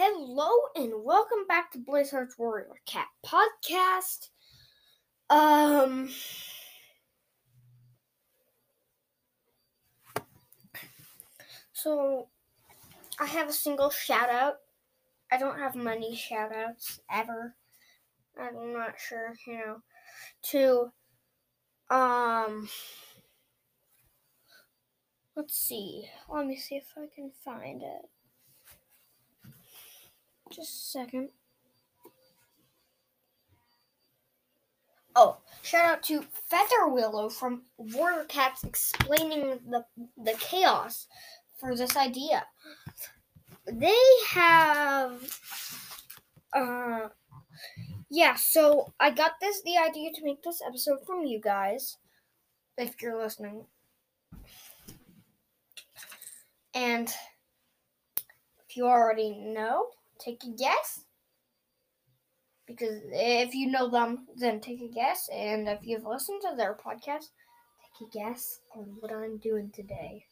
Hello and welcome back to Blizzard's Warrior Cat podcast. Um So I have a single shout out. I don't have many shout outs ever. I'm not sure, you know. To um let's see. Let me see if I can find it. Just a second. Oh, shout out to Feather Willow from Warrior Cats explaining the the chaos for this idea. They have uh yeah, so I got this the idea to make this episode from you guys if you're listening. And if you already know, take a guess. Because if you know them, then take a guess. And if you've listened to their podcast, take a guess on what I'm doing today.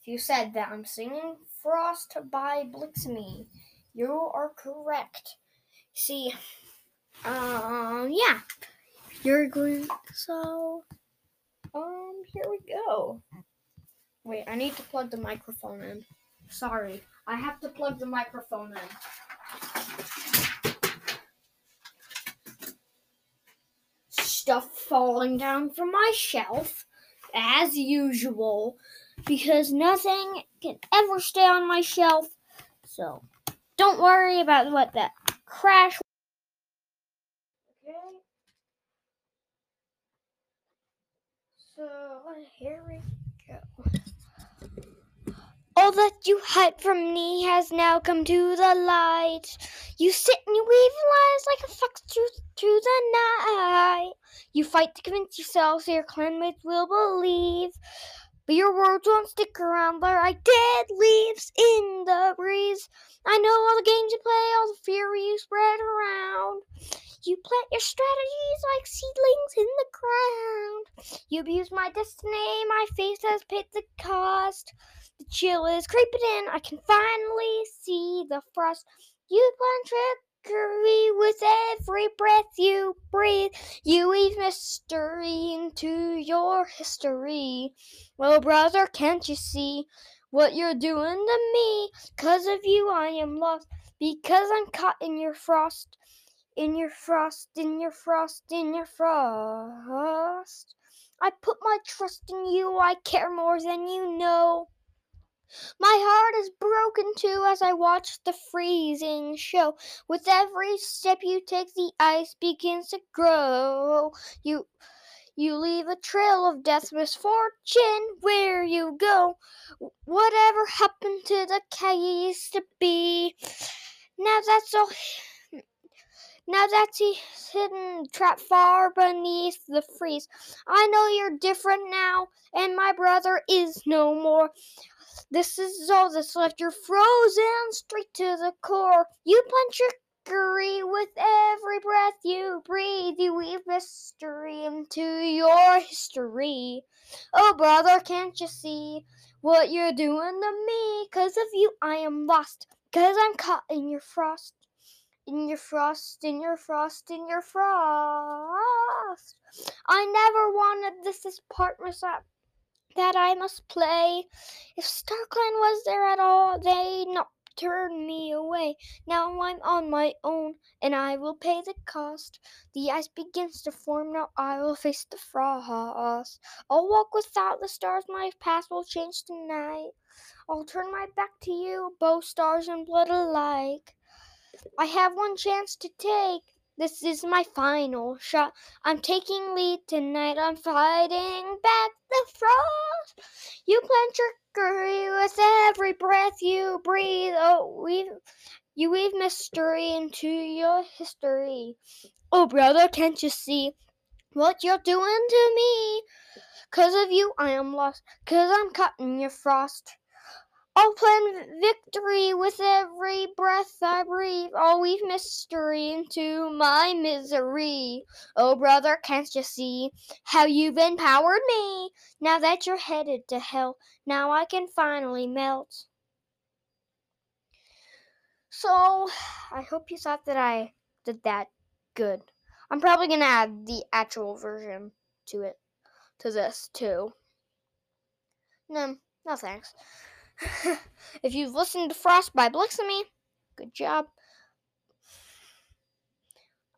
If you said that I'm singing Frost by Blixemi, you are correct. See, um, yeah. You're going, so, um, here we go. Wait, I need to plug the microphone in. Sorry. I have to plug the microphone in. Stuff falling down from my shelf, as usual, because nothing can ever stay on my shelf. So, don't worry about what that crash. Okay. So, here we that you hide from me has now come to the light. You sit and you weave lies like a fox through, through the night. You fight to convince yourself so your clanmates will believe. But your words won't stick around. There are like dead leaves in the breeze. I know all the games you play, all the fury you spread around. You plant your strategies like seedlings in the ground. You abuse my destiny, my face has paid the cost. The chill is creeping in. I can finally see the frost. You plan trickery with every breath you breathe. You weave mystery into your history. Well, brother, can't you see what you're doing to me? Cause of you, I am lost. Because I'm caught in your frost. In your frost, in your frost, in your frost. I put my trust in you. I care more than you know. My heart is broken too as I watch the freezing show. With every step you take, the ice begins to grow. You you leave a trail of death, misfortune where you go. Whatever happened to the you used to be? Now that's all. Now that's hidden, trapped far beneath the freeze. I know you're different now, and my brother is no more. This is all that's left. You're frozen straight to the core. You punch trickery with every breath you breathe. You weave mystery into your history. Oh, brother, can't you see what you're doing to me? Cause of you, I am lost. Cause I'm caught in your frost. In your frost, in your frost, in your frost. I never wanted this as part myself that I must play. If StarClan was there at all, they'd not turn me away. Now I'm on my own, and I will pay the cost. The ice begins to form, now I will face the frost. I'll walk without the stars, my path will change tonight. I'll turn my back to you, both stars and blood alike. I have one chance to take. This is my final shot. I'm taking lead tonight. I'm fighting back the frost. You plant trickery with every breath you breathe. Oh, weave, you weave mystery into your history. Oh, brother, can't you see what you're doing to me? Cause of you, I am lost. Cause I'm cutting your frost. I'll plan victory with every breath I breathe. Oh, I'll weave mystery into my misery. Oh, brother, can't you see how you've empowered me? Now that you're headed to hell, now I can finally melt. So, I hope you thought that I did that good. I'm probably going to add the actual version to it, to this too. No, no thanks. if you've listened to Frost by Blixemi, good job.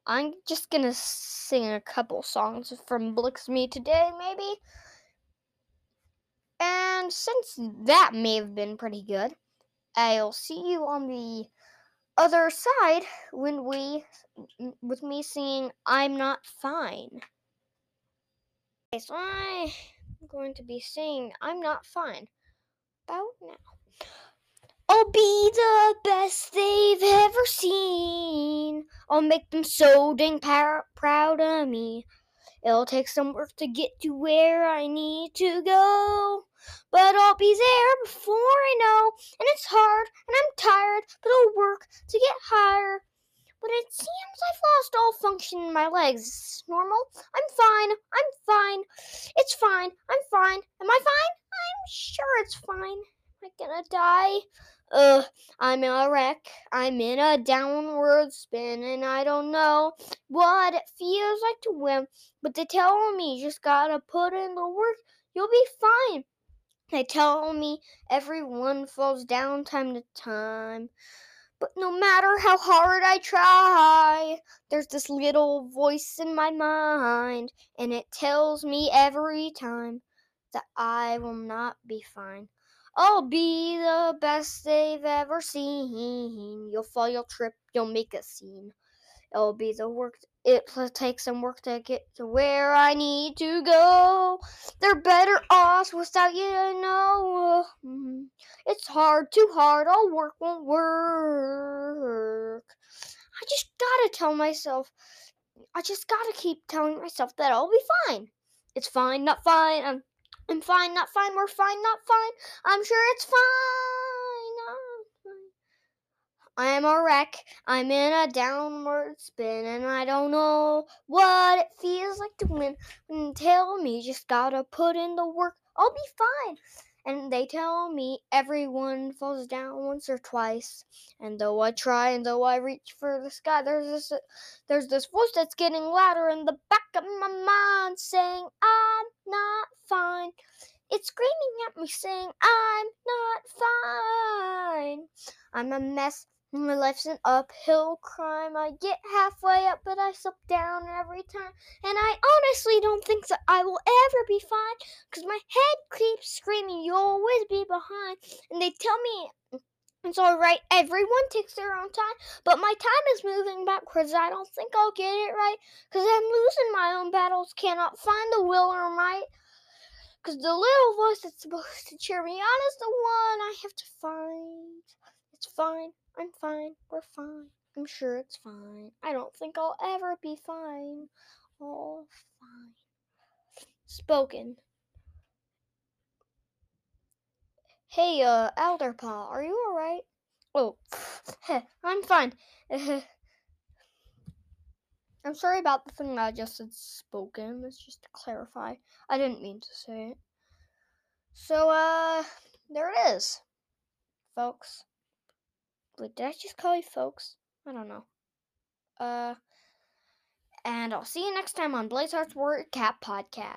I'm just gonna sing a couple songs from Blixemi today, maybe. And since that may have been pretty good, I'll see you on the other side when we, with me singing I'm Not Fine. Okay, so I'm going to be singing I'm Not Fine about now. I'll be the best they've ever seen. I'll make them so dang par- proud of me. It'll take some work to get to where I need to go. But I'll be there before I know. And it's hard and I'm tired, but I'll work to get higher. But it seems I've lost all function in my legs. It's Normal? I'm fine. I'm fine. It's fine. I'm fine. Am I fine? I'm sure it's fine. Am I gonna die? Ugh, I'm in a wreck. I'm in a downward spin, and I don't know what it feels like to win. But they tell me you just gotta put in the work, you'll be fine. They tell me everyone falls down time to time. But no matter how hard I try, there's this little voice in my mind, and it tells me every time that I will not be fine. I'll be the best they've ever seen. You'll fall, you'll trip, you'll make a scene. It'll be the work. It takes some work to get to where I need to go. They're better off without you, I know. Mm-hmm. It's hard, too hard. All work won't work. I just gotta tell myself. I just gotta keep telling myself that I'll be fine. It's fine, not fine. I'm, I'm fine, not fine. We're fine, not fine. I'm sure it's fine. I am a wreck. I'm in a downward spin, and I don't know what it feels like to win. Tell me, just gotta put in the work. I'll be fine. And they tell me everyone falls down once or twice. And though I try and though I reach for the sky, there's this there's this voice that's getting louder in the back of my mind saying I'm not fine. It's screaming at me saying I'm not fine. I'm a mess. My life's an uphill climb. I get halfway up, but I slip down every time. And I honestly don't think that I will ever be fine, because my head keeps screaming, You'll always be behind. And they tell me it's alright, everyone takes their own time, but my time is moving backwards. I don't think I'll get it right, because I'm losing my own battles, cannot find the will or might. Because the little voice that's supposed to cheer me on is the one I have to find. It's fine. I'm fine. We're fine. I'm sure it's fine. I don't think I'll ever be fine. All fine. Spoken. Hey, uh, Alderpaw, are you alright? Oh, I'm fine. I'm sorry about the thing that I just said spoken. It's just to clarify. I didn't mean to say it. So, uh, there it is, folks. Wait, did I just call you folks? I don't know. Uh, and I'll see you next time on Blaze Hearts Word Cat Podcast.